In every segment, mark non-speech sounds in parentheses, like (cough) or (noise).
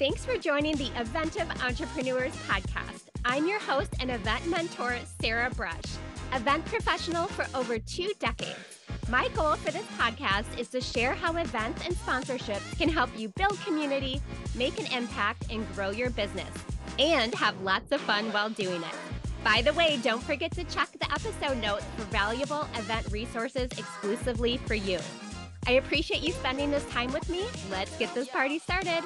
Thanks for joining the Eventive Entrepreneurs Podcast. I'm your host and event mentor, Sarah Brush, event professional for over two decades. My goal for this podcast is to share how events and sponsorships can help you build community, make an impact, and grow your business, and have lots of fun while doing it. By the way, don't forget to check the episode notes for valuable event resources exclusively for you. I appreciate you spending this time with me. Let's get this party started.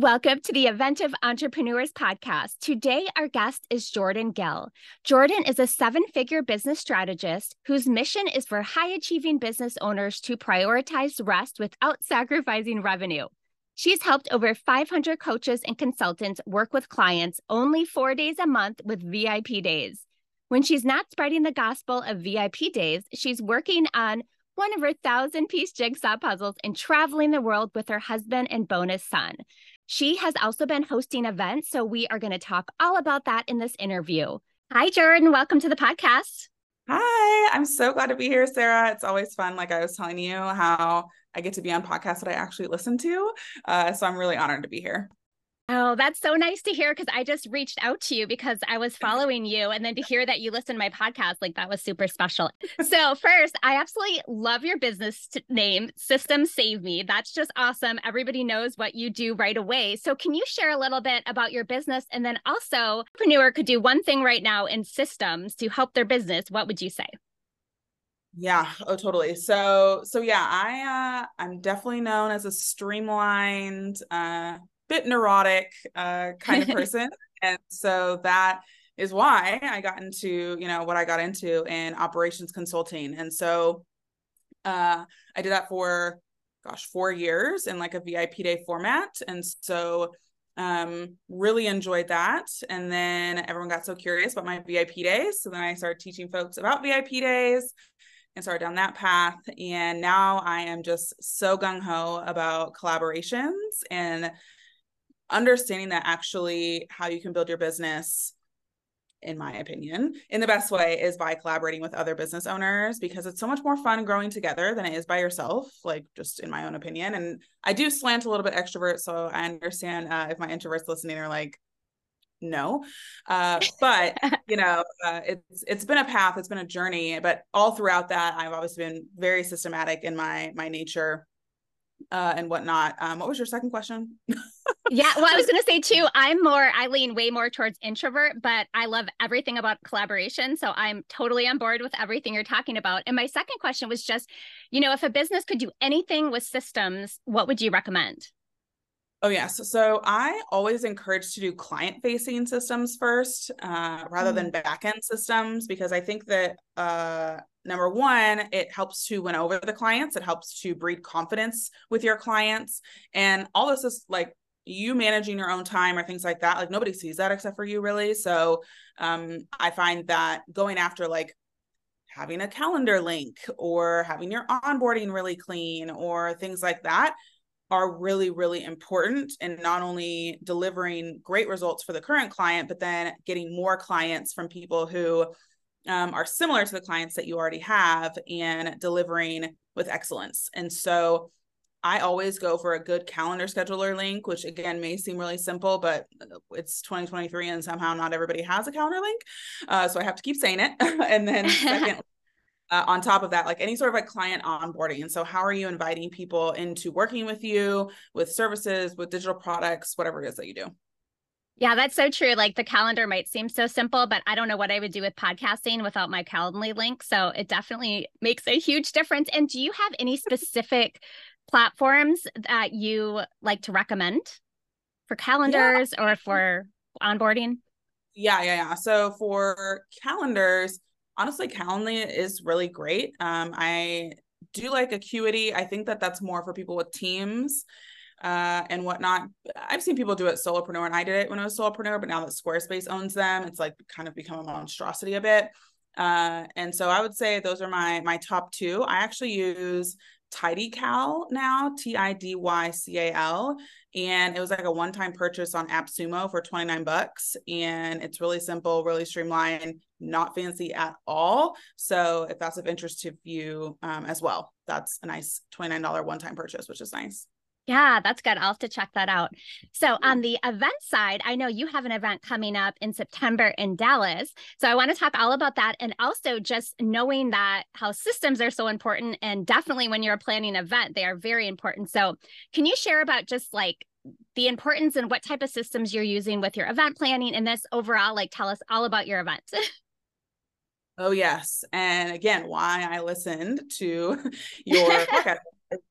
Welcome to the Eventive Entrepreneurs Podcast. Today, our guest is Jordan Gill. Jordan is a seven figure business strategist whose mission is for high achieving business owners to prioritize rest without sacrificing revenue. She's helped over 500 coaches and consultants work with clients only four days a month with VIP days. When she's not spreading the gospel of VIP days, she's working on one of her thousand piece jigsaw puzzles and traveling the world with her husband and bonus son. She has also been hosting events, so we are going to talk all about that in this interview. Hi, Jordan. Welcome to the podcast. Hi, I'm so glad to be here, Sarah. It's always fun. Like I was telling you, how I get to be on podcasts that I actually listen to. Uh, so I'm really honored to be here. Oh, that's so nice to hear because I just reached out to you because I was (laughs) following you. And then to hear that you listen to my podcast, like that was super special. (laughs) so, first, I absolutely love your business name, Systems Saved Me. That's just awesome. Everybody knows what you do right away. So, can you share a little bit about your business? And then also, entrepreneur could do one thing right now in systems to help their business. What would you say? Yeah, oh totally. So so yeah, I uh I'm definitely known as a streamlined uh bit neurotic uh, kind of (laughs) person. and so that is why I got into, you know, what I got into in operations consulting. And so uh, I did that for, gosh, four years in like a VIP day format. And so um, really enjoyed that. And then everyone got so curious about my VIP days. So then I started teaching folks about VIP days and started down that path. And now I am just so gung ho about collaborations and understanding that actually how you can build your business in my opinion in the best way is by collaborating with other business owners because it's so much more fun growing together than it is by yourself like just in my own opinion. And i do slant a little bit extrovert so i understand uh, if my introverts listening are like no. Uh, but (laughs) you know uh, it's it's been a path it's been a journey but all throughout that i've always been very systematic in my my nature uh, and whatnot. Um, what was your second question? (laughs) yeah, well, I was going to say too. I'm more. I lean way more towards introvert, but I love everything about collaboration. So I'm totally on board with everything you're talking about. And my second question was just, you know, if a business could do anything with systems, what would you recommend? Oh yes. So I always encourage to do client-facing systems first, uh, rather mm than back-end systems, because I think that uh, number one, it helps to win over the clients. It helps to breed confidence with your clients, and all this is like you managing your own time or things like that. Like nobody sees that except for you, really. So um, I find that going after like having a calendar link or having your onboarding really clean or things like that are really, really important in not only delivering great results for the current client, but then getting more clients from people who um, are similar to the clients that you already have and delivering with excellence. And so I always go for a good calendar scheduler link, which again may seem really simple, but it's 2023 and somehow not everybody has a calendar link. Uh, so I have to keep saying it. (laughs) and then (laughs) second, uh, on top of that, like any sort of like client onboarding. And so, how are you inviting people into working with you with services, with digital products, whatever it is that you do? Yeah, that's so true. Like the calendar might seem so simple, but I don't know what I would do with podcasting without my Calendly link. So it definitely makes a huge difference. And do you have any specific platforms that you like to recommend for calendars yeah. or for onboarding? Yeah, yeah, yeah. So for calendars, honestly, Calendly is really great. Um, I do like Acuity. I think that that's more for people with teams uh, and whatnot. I've seen people do it solopreneur, and I did it when I was solopreneur, but now that Squarespace owns them, it's like kind of become a monstrosity a bit. Uh, and so I would say those are my my top two. I actually use Tidycal now, T I D Y C A L. And it was like a one time purchase on AppSumo for 29 bucks. And it's really simple, really streamlined, not fancy at all. So if that's of interest to you um, as well, that's a nice $29 one time purchase, which is nice. Yeah, that's good. I'll have to check that out. So, on the event side, I know you have an event coming up in September in Dallas. So, I want to talk all about that and also just knowing that how systems are so important. And definitely when you're planning an event, they are very important. So, can you share about just like the importance and what type of systems you're using with your event planning and this overall? Like, tell us all about your events. (laughs) Oh, yes. And again, why I listened to (laughs) your podcast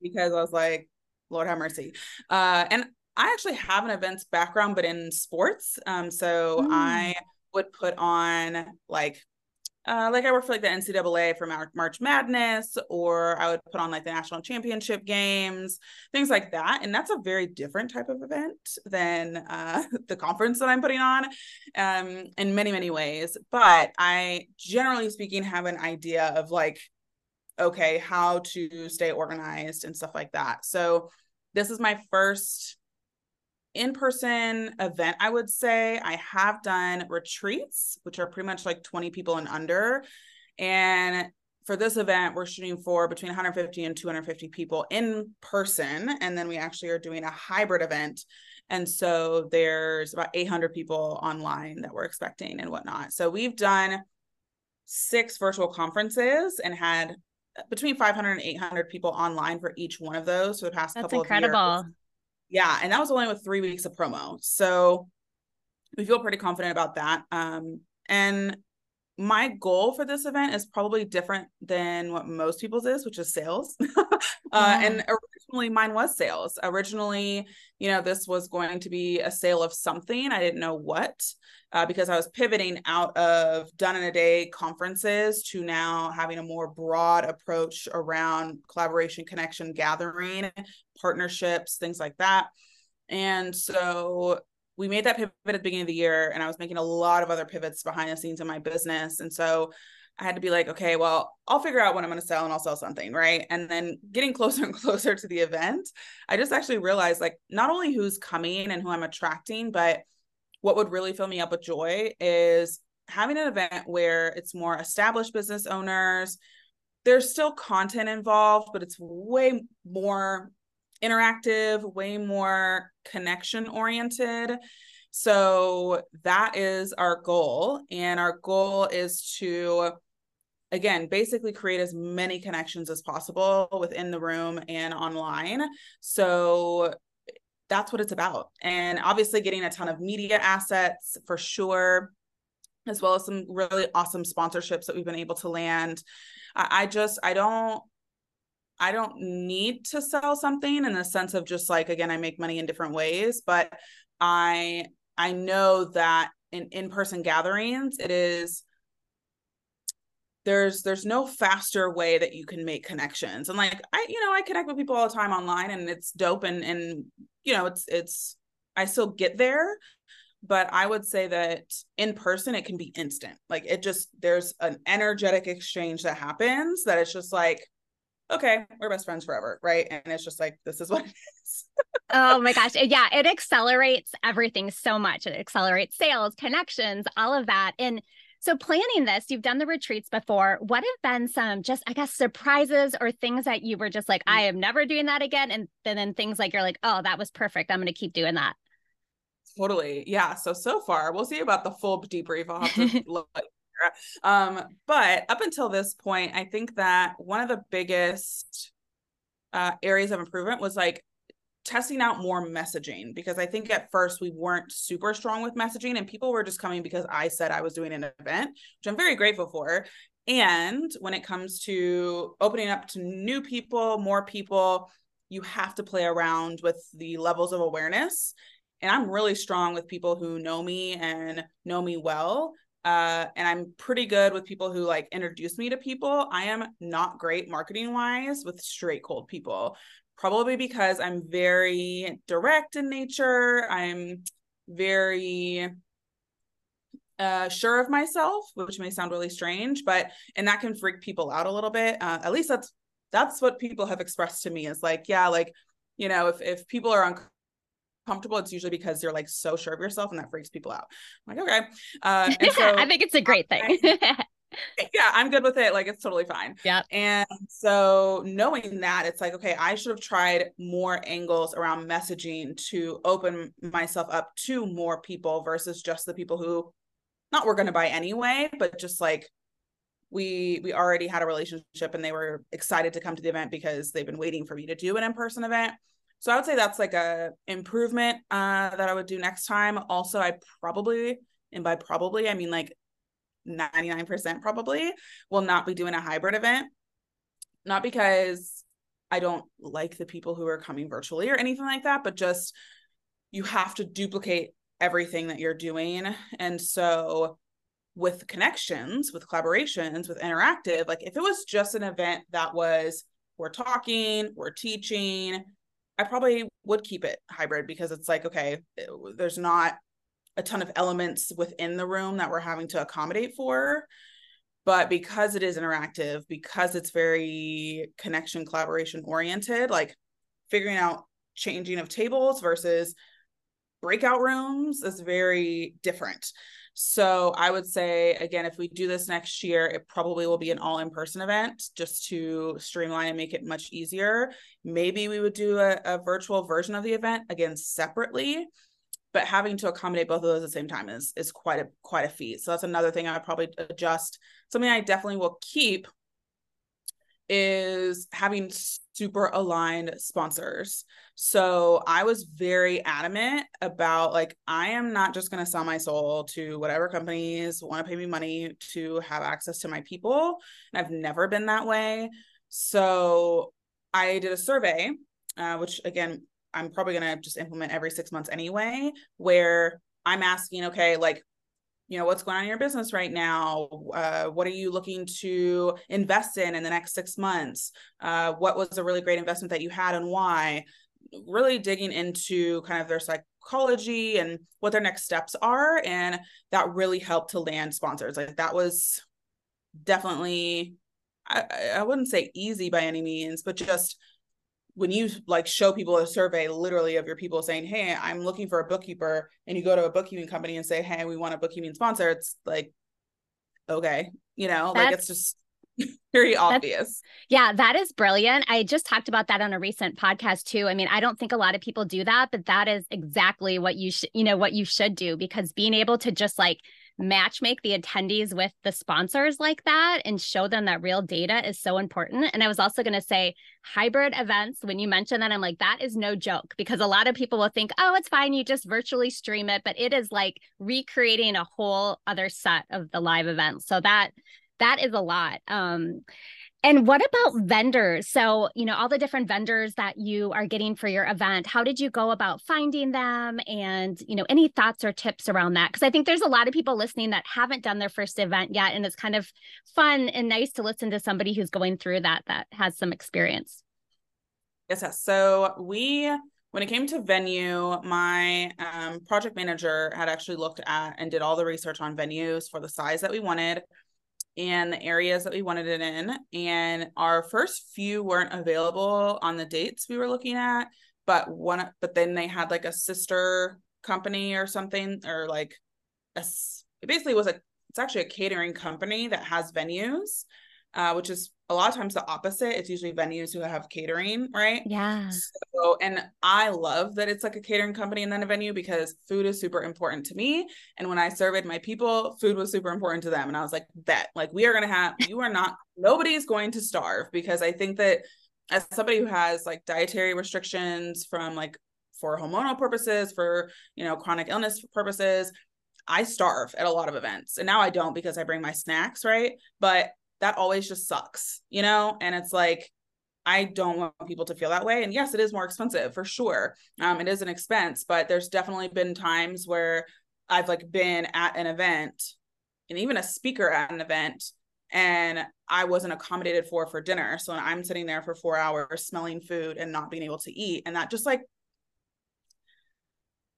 because I was like, Lord have mercy. Uh, and I actually have an events background, but in sports. Um, so mm. I would put on like uh, like I work for like the NCAA for March Madness, or I would put on like the national championship games, things like that. And that's a very different type of event than uh, (laughs) the conference that I'm putting on um, in many, many ways. But I, generally speaking, have an idea of like okay, how to stay organized and stuff like that. So this is my first in-person event i would say. I have done retreats which are pretty much like 20 people and under. And for this event we're shooting for between 150 and 250 people in person. And then we actually are doing a hybrid event. And so there's about 800 people online that we're expecting and whatnot. So we've done six virtual conferences and had between 500 and 800 people online for each one of those for the past That's couple incredible. of years. Yeah, and that was only with three weeks of promo. So we feel pretty confident about that. Um, and my goal for this event is probably different than what most people's is, which is sales. (laughs) uh, yeah. And originally, mine was sales. Originally, you know, this was going to be a sale of something. I didn't know what uh, because I was pivoting out of done in a day conferences to now having a more broad approach around collaboration, connection, gathering, partnerships, things like that. And so we made that pivot at the beginning of the year and I was making a lot of other pivots behind the scenes in my business. And so I had to be like, okay, well, I'll figure out what I'm going to sell and I'll sell something. Right. And then getting (laughs) closer and closer to the event, I just actually realized like not only who's coming and who I'm attracting, but what would really fill me up with joy is having an event where it's more established business owners. There's still content involved, but it's way more interactive, way more connection oriented. So that is our goal. And our goal is to, again, basically create as many connections as possible within the room and online. So that's what it's about. And obviously, getting a ton of media assets for sure, as well as some really awesome sponsorships that we've been able to land. I, I just, I don't, I don't need to sell something in the sense of just like again I make money in different ways but I I know that in in-person gatherings it is there's there's no faster way that you can make connections and like I you know I connect with people all the time online and it's dope and and you know it's it's I still get there but I would say that in person it can be instant like it just there's an energetic exchange that happens that it's just like okay, we're best friends forever, right? And it's just like this is what it is. oh my (laughs) gosh. Yeah, it accelerates everything so much. It accelerates sales, connections, all of that. And so planning this, you've done the retreats before. What have been some just I guess surprises or things that you were just like, I am never doing that again? And then, then things like you're like, oh, that was perfect. I'm gonna keep doing that. Totally. Yeah. So so far, we'll see about the full debrief. I'll have to (laughs) look um, but up until this point, I think that one of the biggest uh, areas of improvement was like testing out more messaging because I think at first we weren't super strong with messaging and people were just coming because I said I was doing an event, which I'm very grateful for. And when it comes to opening up to new people, more people, you have to play around with the levels of awareness. And I'm really strong with people who know me and know me well. Uh, and I'm pretty good with people who like introduce me to people. I am not great marketing wise with straight cold people, probably because I'm very direct in nature. I'm very uh, sure of myself, which may sound really strange, but and that can freak people out a little bit. Uh, at least that's that's what people have expressed to me is like yeah like you know if if people are uncomfortable it's usually because you're like so sure of yourself and that freaks people out I'm like okay uh (laughs) so i think it's a great thing (laughs) yeah, I'm good with it. Like it's totally fine. Yeah. And so knowing that, it's like, okay, I should have tried more angles around messaging to open myself up to more people versus just the people who not were going to buy anyway, but just like we we already had a relationship and they were excited to come to the event because they've been waiting for me to do an in-person event. So I would say that's like a improvement uh that I would do next time. Also, I probably and by probably I mean like 99% probably will not be doing a hybrid event. Not because I don't like the people who are coming virtually or anything like that, but just you have to duplicate everything that you're doing. And so with connections, with collaborations, with interactive, like if it was just an event that was we're talking, we're teaching, I probably would keep it hybrid because it's like, okay, there's not a ton of elements within the room that we're having to accommodate for. But because it is interactive because it's very connection collaboration oriented like figuring out changing of tables versus breakout rooms is very different. So i would say again if we do this next year it probably will be an all in person event just to streamline and make it much easier. Maybe we would do a, a virtual version of the event again separately but having to accommodate both of those at the same time is is quite a quite a feat. So that's another thing I would probably adjust. Something I definitely will keep is having super aligned sponsors. So I was very adamant about like I am not just going to sell my soul to whatever companies want to pay me money to have access to my people. And I've never been that way. So I did a survey, uh, which again I'm probably going to just implement every six months anyway, where I'm asking, okay, like, you know, what's going on in your business right now? Uh, what are you looking to invest in in the next six months? Uh, what was a really great investment that you had and why? Really digging into kind of their psychology and what their next steps are. And that really helped to land sponsors. Like that was definitely, I, I wouldn't say easy by any means, but just when you like show people a survey literally of your people saying hey i'm looking for a bookkeeper and you go to a bookkeeping company and say hey we want a bookkeeping sponsor it's like okay you know That's, like it's just (laughs) very obvious. Yeah that is brilliant. I just talked about that on a recent podcast too. I mean i don't think a lot of people do that but that is exactly what you should you know what you should do because being able to just like match make the attendees with the sponsors like that and show them that real data is so important. And I was also going to say hybrid events. When you mentioned that, I'm like, that is no joke because a lot of people will think, oh, it's fine. You just virtually stream it, but it is like recreating a whole other set of the live events. So that that is a lot. Um, and what about vendors? So, you know, all the different vendors that you are getting for your event, how did you go about finding them? And, you know, any thoughts or tips around that? Because I think there's a lot of people listening that haven't done their first event yet. And it's kind of fun and nice to listen to somebody who's going through that, that has some experience. Yes. yes. So we, when it came to venue, my um, project manager had actually looked at and did all the research on venues for the size that we wanted and the areas that we wanted it in. And our first few weren't available on the dates we were looking at, but one, but then they had like a sister company or something, or like a, it basically was a, it's actually a catering company that has venues uh, which is a lot of times the opposite. It's usually venues who have catering, right? Yeah. So, and I love that it's like a catering company and then a venue because food is super important to me. And when I surveyed my people, food was super important to them. And I was like, bet, like we are going to have, (laughs) you are not, nobody's going to starve because I think that as somebody who has like dietary restrictions from like for hormonal purposes, for, you know, chronic illness purposes, I starve at a lot of events. And now I don't because I bring my snacks, right? But that always just sucks, you know? And it's like, I don't want people to feel that way. And yes, it is more expensive for sure. Um, it is an expense, but there's definitely been times where I've like been at an event and even a speaker at an event and I wasn't accommodated for for dinner. So I'm sitting there for four hours smelling food and not being able to eat. And that just like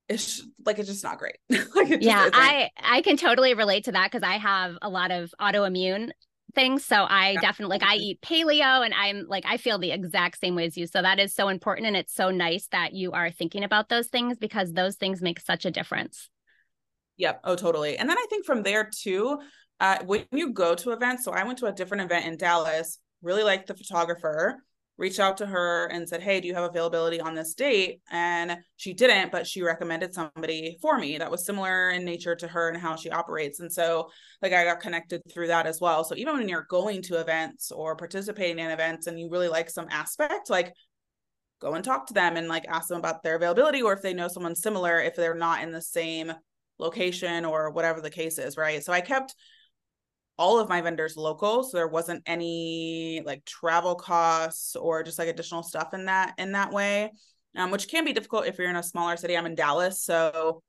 it's like it's just not great. (laughs) like yeah, I I can totally relate to that because I have a lot of autoimmune things. So I yeah. definitely like I eat paleo and I'm like I feel the exact same way as you. So that is so important and it's so nice that you are thinking about those things because those things make such a difference. Yep. Oh, totally. And then I think from there too, uh, when you go to events, so I went to a different event in Dallas, really liked the photographer reached out to her and said, Hey, do you have availability on this date? And she didn't, but she recommended somebody for me that was similar in nature to her and how she operates. And so, like, I got connected through that as well. So, even when you're going to events or participating in events and you really like some aspect, like, go and talk to them and like ask them about their availability or if they know someone similar if they're not in the same location or whatever the case is, right? So, I kept all of my vendors local so there wasn't any like travel costs or just like additional stuff in that in that way um, which can be difficult if you're in a smaller city. I'm in dallas so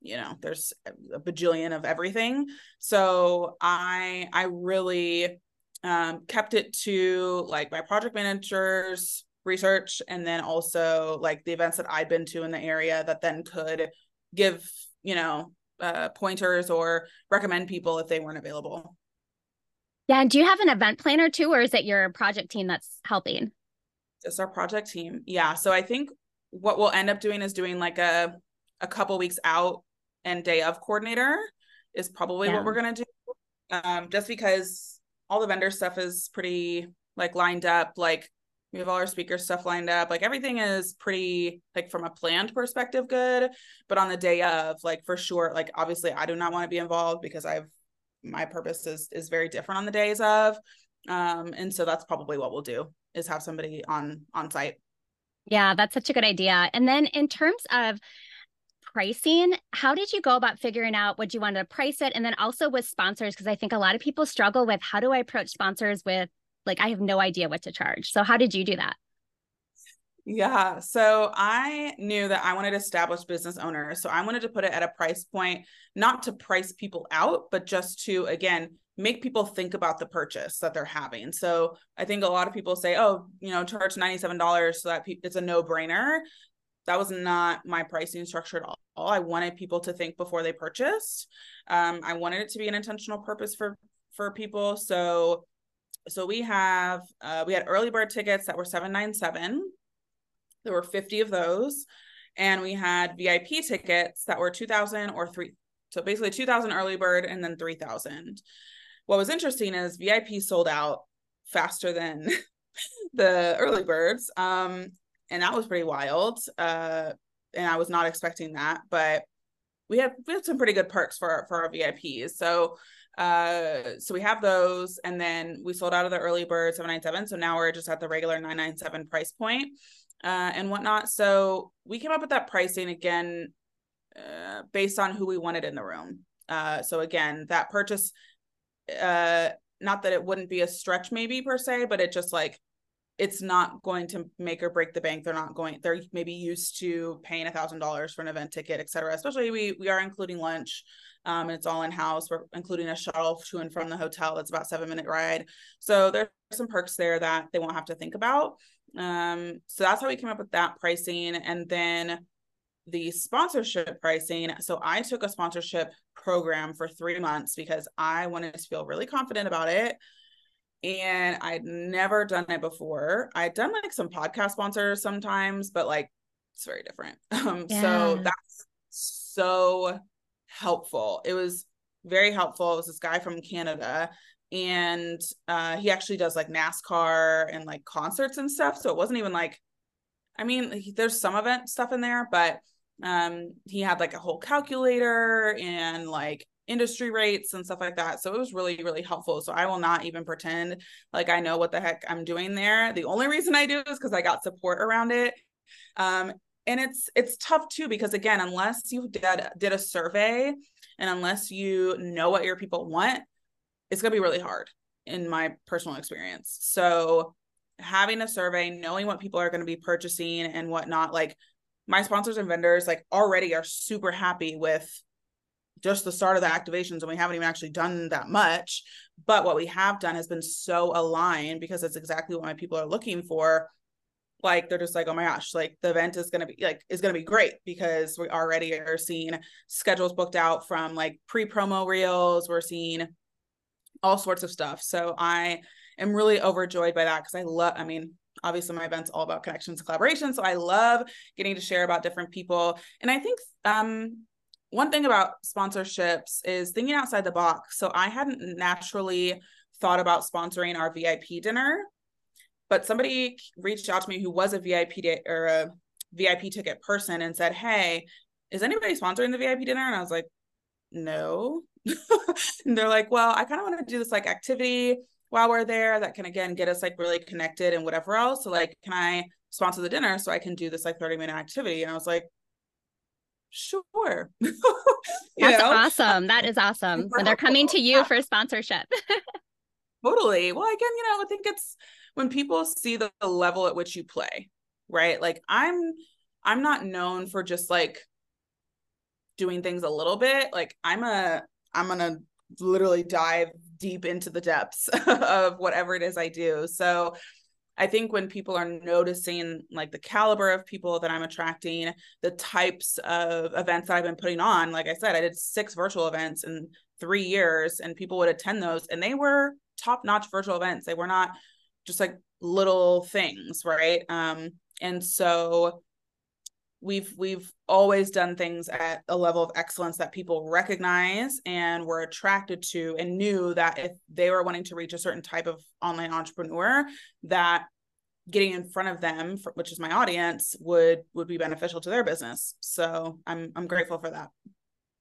you know there's a bajillion of everything. So i i really um, kept it to like my project managers research and then also like the events that i'd been to in the area that then could give you know uh, pointers or recommend people if they weren't available. Yeah. And do you have an event planner too, or is it your project team that's helping? It's our project team. Yeah. So I think what we'll end up doing is doing like a a couple weeks out and day of coordinator is probably yeah. what we're gonna do. Um, just because all the vendor stuff is pretty like lined up. Like we have all our speaker stuff lined up. Like everything is pretty like from a planned perspective good. But on the day of like for sure like obviously i do not want to be involved because i've my purpose is is very different on the days of. Um and so that's probably what we'll do is have somebody on on site. Yeah that's such a good idea. And then in terms of pricing how did you go about figuring out what you wanted to price it? And then also with sponsors because i think a lot of people struggle with how do i approach sponsors with like I have no idea what to charge. So how did you do that? Yeah. So I knew that I wanted to establish business owners. So I wanted to put it at a price point, not to price people out, but just to, again, make people think about the purchase that they're having. So I think a lot of people say, oh, you know, charge $97 so that pe- it's a no brainer. That was not my pricing structure at all. I wanted people to think before they purchased. Um, I wanted it to be an intentional purpose for for people. So so we have uh, we had early bird tickets that were 797 there were 50 of those. And we had vip tickets that were 2000 or 3 so basically 2000 early bird and then 3000 what was interesting is vip sold out faster than (laughs) the early birds um and that was pretty wild uh and i was not expecting that but we had we had some pretty good perks for our, for our vips so uh, so we have those, and then we sold out of the early bird 797. So now we're just at the regular 997 price point, uh, and whatnot. So we came up with that pricing again uh, based on who we wanted in the room. Uh, so again, that purchase, uh, not that it wouldn't be a stretch maybe per se, but it just like it's not going to make or break the bank. They're not going. They're maybe used to paying a thousand dollars for an event ticket, et cetera. Especially we we are including lunch. Um, and it's all in house. We're including a shuttle to and from the hotel. that's about seven minute ride. So there's some perks there that they won't have to think about. Um, so that's how we came up with that pricing. And then the sponsorship pricing. So I took a sponsorship program for three months because I wanted to feel really confident about it. And I'd never done it before. I'd done like some podcast sponsors sometimes, but like it's very different. (laughs) Um, yeah. so that's so helpful. It was very helpful. It was this guy from Canada and uh he actually does like NASCAR and like concerts and stuff. So it wasn't even like I mean, he, there's some event stuff in there, but um he had like a whole calculator and like industry rates and stuff like that. So it was really, really helpful. So I will not even pretend like I know what the heck I'm doing there. The only reason I do is because I got support around it. Um, and it's it's tough too because again unless you did did a survey and unless you know what your people want it's going to be really hard in my personal experience. So having a survey knowing what people are going to be purchasing and whatnot like my sponsors and vendors like already are super happy with just the start of the activations and we haven't even actually done that much. But what we have done has been so aligned because it's exactly what my people are looking for like they're just like oh my gosh like the event is going to be like is going to be great because we already are seeing schedules booked out from like pre-promo reels we're seeing all sorts of stuff. So I am really overjoyed by that because I love, I mean, obviously my event's all about connections and collaboration. So I love getting to share about different people. And I think um one thing about sponsorships is thinking outside the box. So I hadn't naturally thought about sponsoring our VIP dinner, but somebody reached out to me who was a VIP di- or a VIP ticket person and said, Hey, is anybody sponsoring the VIP dinner? And I was like, No. (laughs) and they're like, Well, I kind of want to do this like activity while we're there that can again get us like really connected and whatever else. So like, can I sponsor the dinner so I can do this like 30 minute activity? And I was like, sure. (laughs) That's know? awesome. That is awesome. And they're coming to you (laughs) for sponsorship. totally. Well, again, you know, I think it's when people see the, the level at which you play, right? Like I'm I'm not known for just like doing things a little bit. Like I'm a I'm gonna literally dive deep into the depths (laughs) of whatever it is I do. So I think when people are noticing like the caliber of people that I'm attracting, the types of events that I've been putting on, like I said, I did six virtual events in three years and people would attend those and they were top notch virtual events. They were not just like little things, right? Um, and so we've we've always done things at a level of excellence that people recognize and were attracted to and knew that if they were wanting to reach a certain type of online entrepreneur that getting in front of them which is my audience would would be beneficial to their business so i'm i'm grateful for that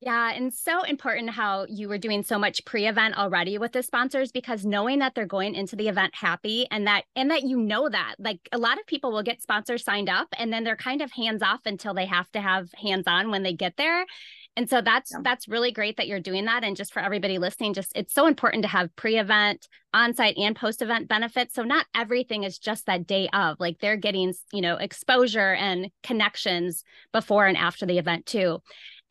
yeah, and so important how you were doing so much pre-event already with the sponsors because knowing that they're going into the event happy and that and that you know that like a lot of people will get sponsors signed up and then they're kind of hands off until they have to have hands on when they get there. And so that's yeah. that's really great that you're doing that and just for everybody listening just it's so important to have pre-event, on-site and post-event benefits so not everything is just that day of like they're getting, you know, exposure and connections before and after the event too.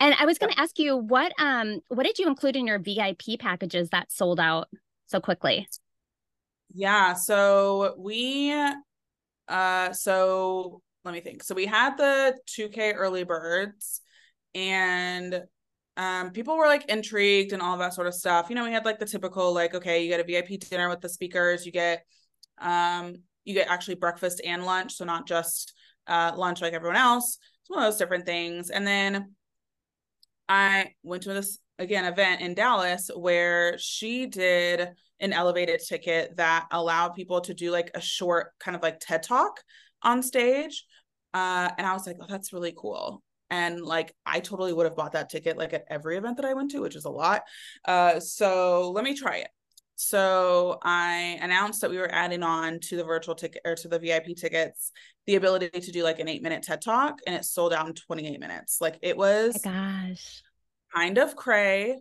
And I was going to ask you what um what did you include in your VIP packages that sold out so quickly? Yeah, so we uh so let me think. So we had the 2K early birds and um people were like intrigued and all that sort of stuff. You know, we had like the typical like okay, you get a VIP dinner with the speakers, you get um you get actually breakfast and lunch, so not just uh lunch like everyone else. It's one of those different things. And then I went to this again event in Dallas where she did an elevated ticket that allowed people to do like a short kind of like TED talk on stage. Uh, and I was like, oh, that's really cool. And like, I totally would have bought that ticket like at every event that I went to, which is a lot. Uh, so let me try it. So I announced that we were adding on to the virtual ticket or to the VIP tickets the ability to do like an eight minute TED talk, and it sold out in 28 minutes. Like it was, oh gosh, kind of cray.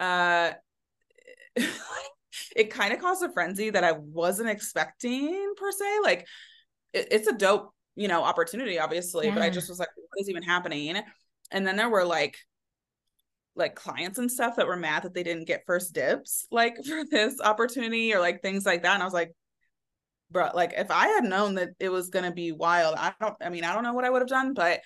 Uh, (laughs) it kind of caused a frenzy that I wasn't expecting per se. Like it, it's a dope, you know, opportunity, obviously, yeah. but I just was like, what is even happening? And then there were like like clients and stuff that were mad that they didn't get first dibs like (laughs) for this opportunity or like things like that and i was like bro like if i had known that it was going to be wild i don't i mean i don't know what i would have done but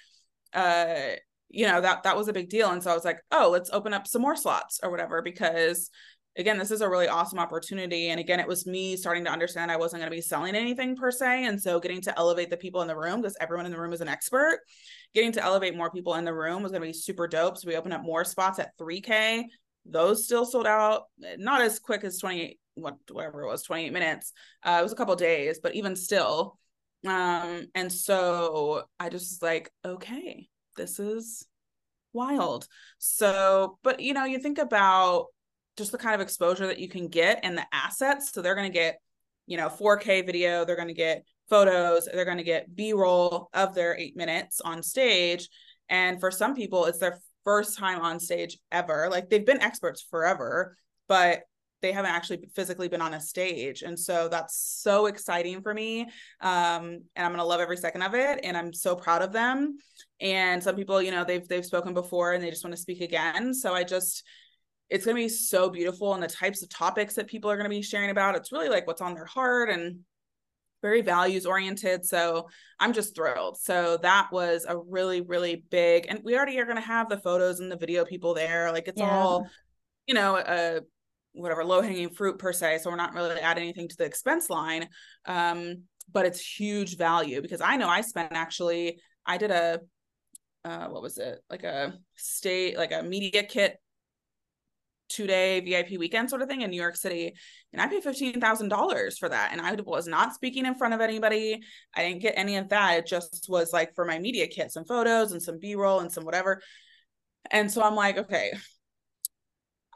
uh you know that that was a big deal and so i was like oh let's open up some more slots or whatever because again this is a really awesome opportunity and again it was me starting to understand i wasn't going to be selling anything per se and so getting to elevate the people in the room because everyone in the room is an expert getting to elevate more people in the room was going to be super dope so we opened up more spots at 3k those still sold out not as quick as 28 what whatever it was 28 minutes uh, it was a couple days but even still um and so i just was like okay this is wild. So but you know you think about just the kind of exposure that you can get and the assets. So they're going to get, you know, 4K video, they're going to get photos, they're going to get B roll of their eight minutes on stage. And for some people, it's their first time on stage ever. Like they've been experts forever, but they haven't actually physically been on a stage and so that's so exciting for me um, and i'm going to love every second of it and i'm so proud of them and some people you know they've they've spoken before and they just want to speak again so i just it's going to be so beautiful and the types of topics that people are going to be sharing about it's really like what's on their heart and very values oriented so i'm just thrilled so that was a really really big and we already are going to have the photos and the video people there like it's yeah. all you know a whatever low hanging fruit per se. So we're not really adding anything to the expense line. Um, but it's huge value because I know I spent actually, I did a, uh, what was it? Like a state, like a media kit two day VIP weekend sort of thing in New York City. And I paid $15,000 for that. And I was not speaking in front of anybody. I didn't get any of that. It just was like for my media kit, some photos and some B roll and some whatever. And so I'm like, okay,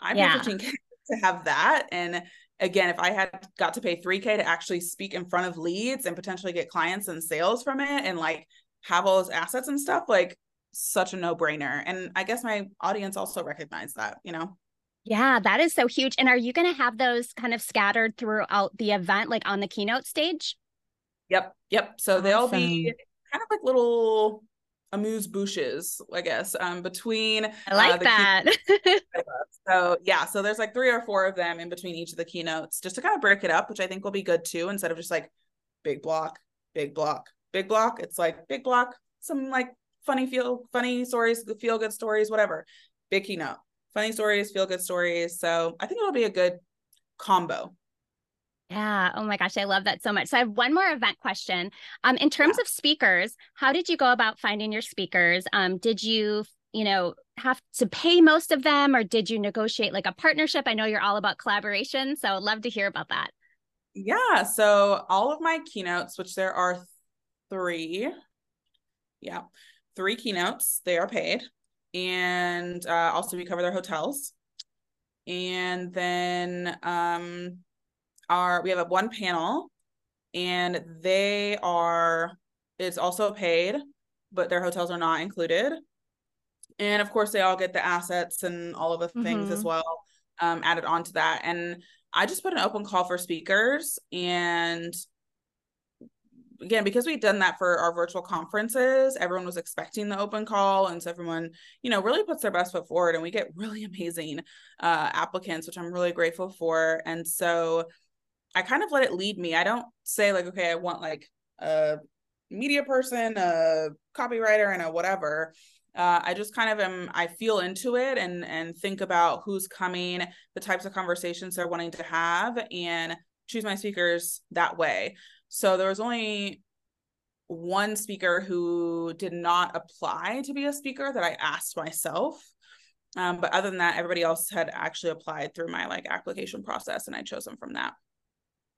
I paid yeah. 15K to have that. And again, if I had got to pay 3K to actually speak in front of leads and potentially get clients and sales from it and like have all those assets and stuff, like such a no brainer. And I guess my audience also recognized that, you know? Yeah, that is so huge. And are you going to have those kind of scattered throughout the event, like on the keynote stage? Yep. Yep. So awesome. they'll be kind of like little amuse bouches, I guess, um, between. I like uh, that. (laughs) so yeah, so there's like three or four of them in between each of the keynotes, just to kind of break it up, which I think will be good too. Instead of just like big block, big block, big block, it's like big block, some like funny feel, funny stories, feel good stories, whatever. Big keynote, funny stories, feel good stories. So I think it'll be a good combo. Yeah. Oh my gosh, I love that so much. So I have one more event question. Um, in terms yeah. of speakers, how did you go about finding your speakers? Um, did you, you know, have to pay most of them, or did you negotiate like a partnership? I know you're all about collaboration, so I'd love to hear about that. Yeah. So all of my keynotes, which there are three, yeah, three keynotes, they are paid and uh, also we cover their hotels. And then um, our we have a one panel, and they are it's also paid, but their hotels are not included. And of course, they all get the assets and all of the things mm-hmm. as well um, added onto that. And I just put an open call for speakers and again because we'd done that for our virtual conferences everyone was expecting the open call and so everyone you know really puts their best foot forward and we get really amazing uh, applicants which i'm really grateful for. And so i kind of let it lead me. I don't say like okay i want like a media person a copywriter and a whatever. Uh, I just kind of am I feel into it and and think about who's coming, the types of conversations they're wanting to have, and choose my speakers that way. So there was only one speaker who did not apply to be a speaker that I asked myself. Um, but other than that, everybody else had actually applied through my like application process and I chose them from that.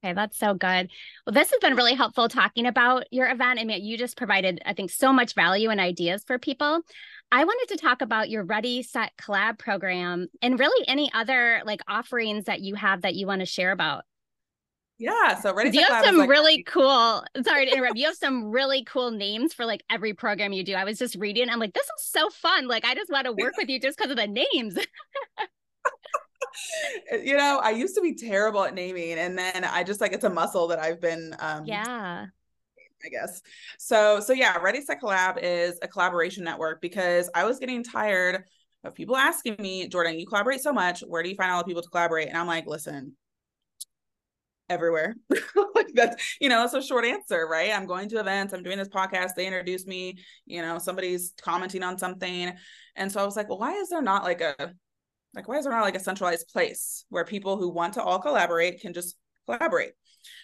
Okay, that's so good. Well, this has been really helpful talking about your event. I mean, you just provided, I think, so much value and ideas for people. I wanted to talk about your Ready Set Collab program and really any other like offerings that you have that you want to share about. Yeah. So ready. You have some like- really cool. Sorry to interrupt. You have some really cool names for like every program you do. I was just reading. I'm like, this is so fun. Like, I just want to work with you just because of the names. (laughs) (laughs) you know, I used to be terrible at naming, and then I just like it's a muscle that I've been. um Yeah. I guess. So so yeah, Ready Set Collab is a collaboration network because I was getting tired of people asking me, Jordan, you collaborate so much. Where do you find all the people to collaborate? And I'm like, listen, everywhere. (laughs) like that's, you know, it's a short answer, right? I'm going to events, I'm doing this podcast, they introduce me, you know, somebody's commenting on something. And so I was like, well, why is there not like a like why is there not like a centralized place where people who want to all collaborate can just collaborate?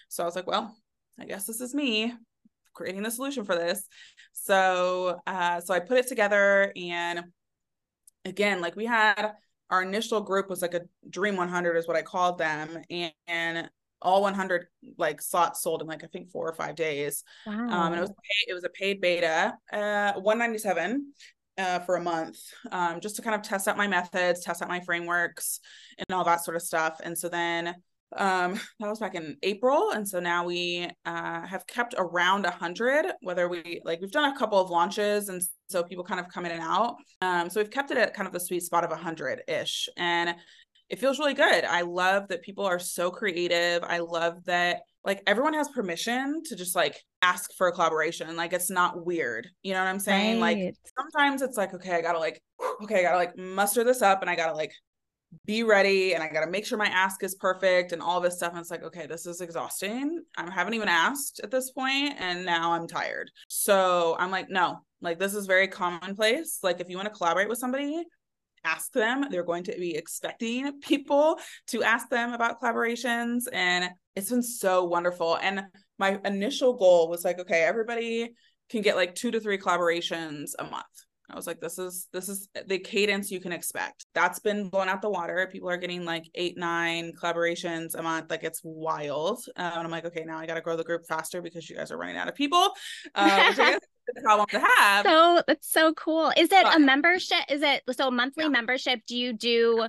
So I was like, well, I guess this is me creating the solution for this. So uh so I put it together and again, like we had our initial group was like a dream 100 is what I called them and, and all 100 like slots sold in like I think four or five days. Wow. Um, and it was it was a paid beta, uh, 197 uh, for a month, um, just to kind of test out my methods, test out my frameworks, and all that sort of stuff. And so then um (laughs) that was back in april and so now we uh have kept around 100 whether we like we've done a couple of launches and so people kind of come in and out um so we've kept it at kind of the sweet spot of 100 ish and it feels really good. I love that people are so creative. I love that like everyone has permission to just like ask for a collaboration. Like it's not weird. You know what I'm saying? Right. Like sometimes it's like, okay, I gotta like, okay, I gotta like muster this up and I gotta like be ready and I gotta make sure my ask is perfect and all this stuff. And it's like, okay, this is exhausting. I haven't even asked at this point and now I'm tired. So I'm like, no, like this is very commonplace. Like if you want to collaborate with somebody, ask them. They're going to be expecting people to ask them about collaborations. And it's been so wonderful. And my initial goal was like, okay, everybody can get like two to three collaborations a month. I was like, this is this is the cadence you can expect. That's been blown out the water. People are getting like eight, nine collaborations a month. Like it's wild. Um, and I'm like, okay, now I got to grow the group faster because you guys are running out of people. Uh, (laughs) I guess a problem to have. So that's so cool. Is it but, a membership? Is it so monthly yeah. membership? Do you do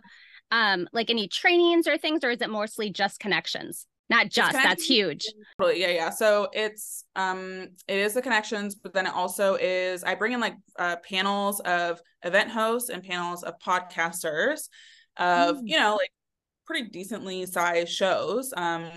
um like any trainings or things, or is it mostly just connections? not just that's huge yeah yeah so it's um it is the connections but then it also is i bring in like uh, panels of event hosts and panels of podcasters of mm. you know like pretty decently sized shows um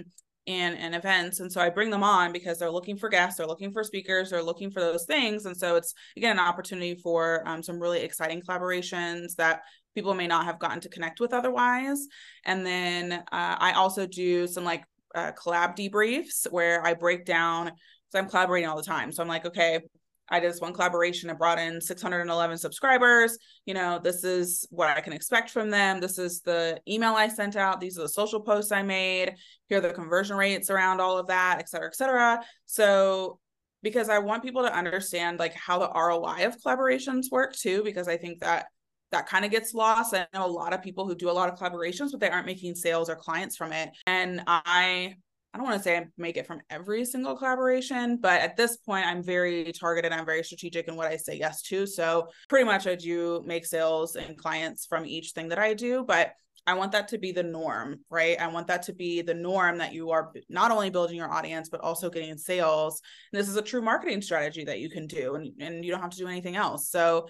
and and events and so i bring them on because they're looking for guests they're looking for speakers they're looking for those things and so it's again an opportunity for um, some really exciting collaborations that people may not have gotten to connect with otherwise and then uh, i also do some like uh, collab debriefs where I break down because I'm collaborating all the time. So I'm like, okay, I did this one collaboration. I brought in 611 subscribers. You know, this is what I can expect from them. This is the email I sent out. These are the social posts I made. Here are the conversion rates around all of that, et cetera, et cetera. So because I want people to understand like how the ROI of collaborations work too, because I think that that kind of gets lost. I know a lot of people who do a lot of collaborations, but they aren't making sales or clients from it. And I I don't want to say I make it from every single collaboration, but at this point, I'm very targeted. I'm very strategic in what I say yes to. So pretty much I do make sales and clients from each thing that I do, but I want that to be the norm, right? I want that to be the norm that you are not only building your audience, but also getting sales. And this is a true marketing strategy that you can do, and, and you don't have to do anything else. So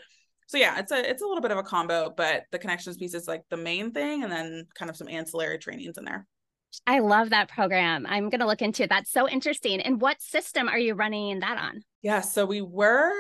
so yeah, it's a it's a little bit of a combo, but the connections piece is like the main thing, and then kind of some ancillary trainings in there. I love that program. I'm going to look into it. That's so interesting. And what system are you running that on? Yeah, so we were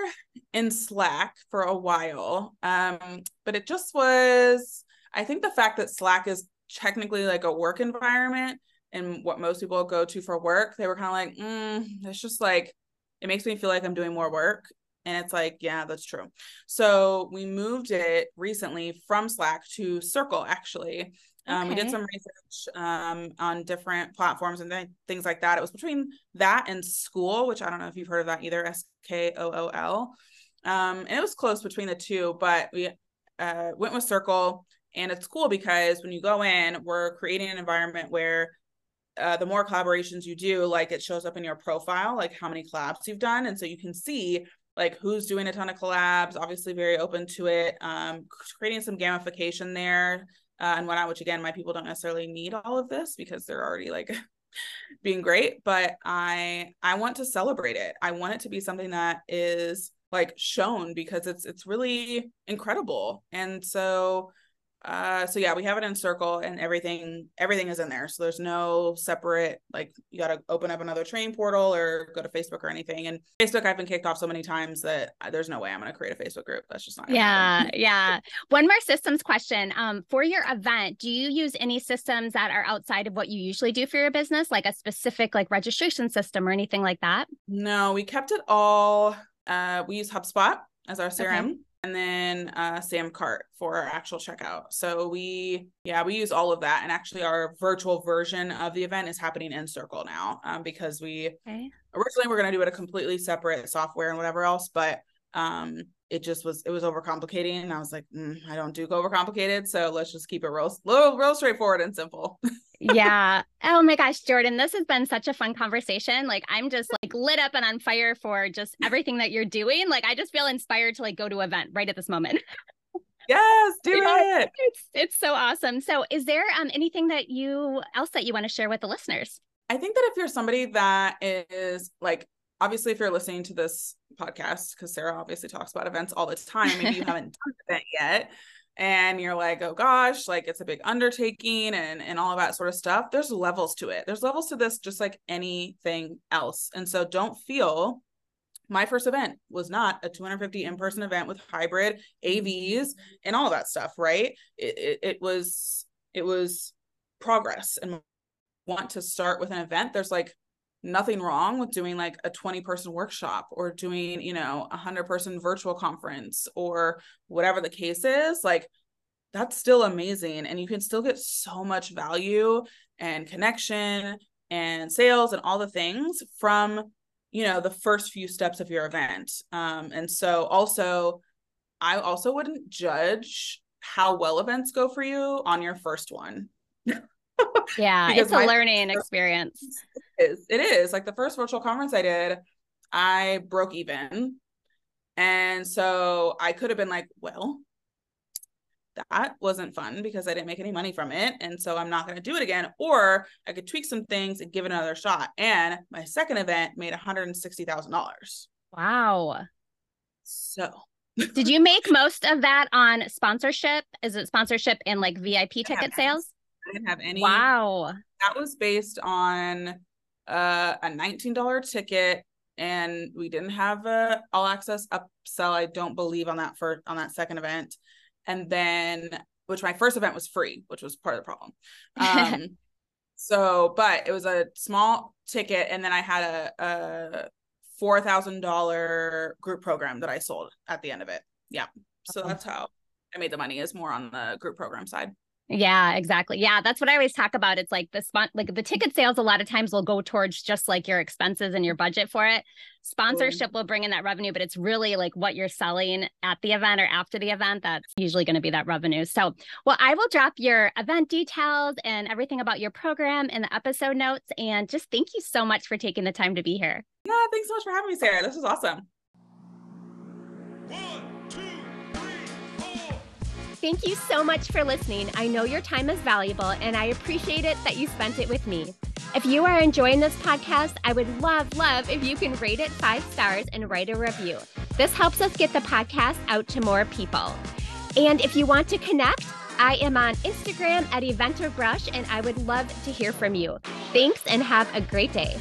in Slack for a while, um, but it just was. I think the fact that Slack is technically like a work environment and what most people go to for work, they were kind of like, mm, it's just like it makes me feel like I'm doing more work and it's like, yeah, that's true. So we moved it recently from Slack to Circle, actually. Um, okay. We did some research um, on different platforms and th- things like that. It was between that and Skool, which I don't know if you've heard of that either, S K O O L. Um, and it was close between the two, but we uh, went with Circle. And it's cool because when you go in, we're creating an environment where uh, the more collaborations you do, like it shows up in your profile, like how many collabs you've done. And so you can see like who's doing a ton of collabs obviously very open to it um, creating some gamification there uh, and whatnot which again my people don't necessarily need all of this because they're already like (laughs) being great but i i want to celebrate it. I want it to be something that is like shown because it's it's really incredible. And so uh so yeah we have it in circle and everything everything is in there. So there's no separate like you got to open up another train portal or go to facebook or anything. And facebook i've been kicked off so many times that there's no way i'm going to create a facebook group. That's just not yeah yeah. One more systems question. Um for your event do you use any systems that are outside of what you usually do for your business like a specific like registration system or anything like that? No we kept it all uh we use hubspot as our crm. okay and then uh, Samcart for our actual checkout. So we, yeah, we use all of that. And actually, our virtual version of the event is happening in Circle now um, because we okay. originally we're going to do it a completely separate software and whatever else, but um, it just was it was overcomplicating, and I was like, mm, I don't do overcomplicated, so let's just keep it real, real, real straightforward and simple. (laughs) yeah. Oh my gosh, Jordan, this has been such a fun conversation. Like I'm just like lit up and on fire for just everything that you're doing. Like I just feel inspired to like go to an event right at this moment. yes, (laughs) do it. It's it's so awesome. So is there um anything that you else that you want to share with the listeners? I think that if you're somebody that is like obviously if you're listening to this podcast because sarah obviously talks about events all the time maybe you (laughs) haven't done an event yet and you're like, oh gosh, like it's a big undertaking and and all of that sort of stuff. There's levels to it. There's levels to this just like anything else. And so don't feel my first event was not a 250 in-person event with hybrid AVs and all that stuff, right? It, it, it was it was progress and want to start with an event. There's like nothing wrong with doing like a 20 person workshop or doing you know a 100 person virtual conference or whatever the case is like that's still amazing. And you can still get so much value and connection and sales and all the things from, you know, the first few steps of your event. Um, and so also, I also wouldn't judge how well events go for you on your first one. (laughs) yeah, it's a learning experience. It is. It is. Like the first virtual conference I did, I broke even. And so I could have been like, well, that wasn't fun because I didn't make any money from it. And so I'm not going to do it again. Or I could tweak some things and give it another shot. And my second event made $160,000. Wow. So did you make most of that on sponsorship? Is it sponsorship and like VIP (laughs) ticket sales? I didn't have any. Wow. That was based on uh, a $19 ticket and we didn't have a all access upsell i don't believe on that for on that second event. And then which my first event was free which was part of the problem. (laughs) Um so but it was a small ticket and then i had a, a four thousand dollar group program that i sold at the end of it. Yeah. So that's how i made the money is more on the group program side yeah, exactly. Yeah, that's what I always talk about. It's like the spot, like the ticket sales. A lot of times will go towards just like your expenses and your budget for it. Mm-hmm. Sponsorship will bring in that revenue, but it's really like what you're selling at the event or after the event that's usually going to be that revenue. So, well, I will drop your event details and everything about your program in the episode notes. And just thank you so much for taking the time to be here. Yeah, thanks so much for having me, Sarah. This was awesome. Thank you so much for listening. I know your time is valuable and I appreciate it that you spent it with me. If you are enjoying this podcast, I would love, love if you can rate it five stars and write a review. This helps us get the podcast out to more people. And if you want to connect, I am on Instagram at Eventive Brush and I would love to hear from you. Thanks and have a great day.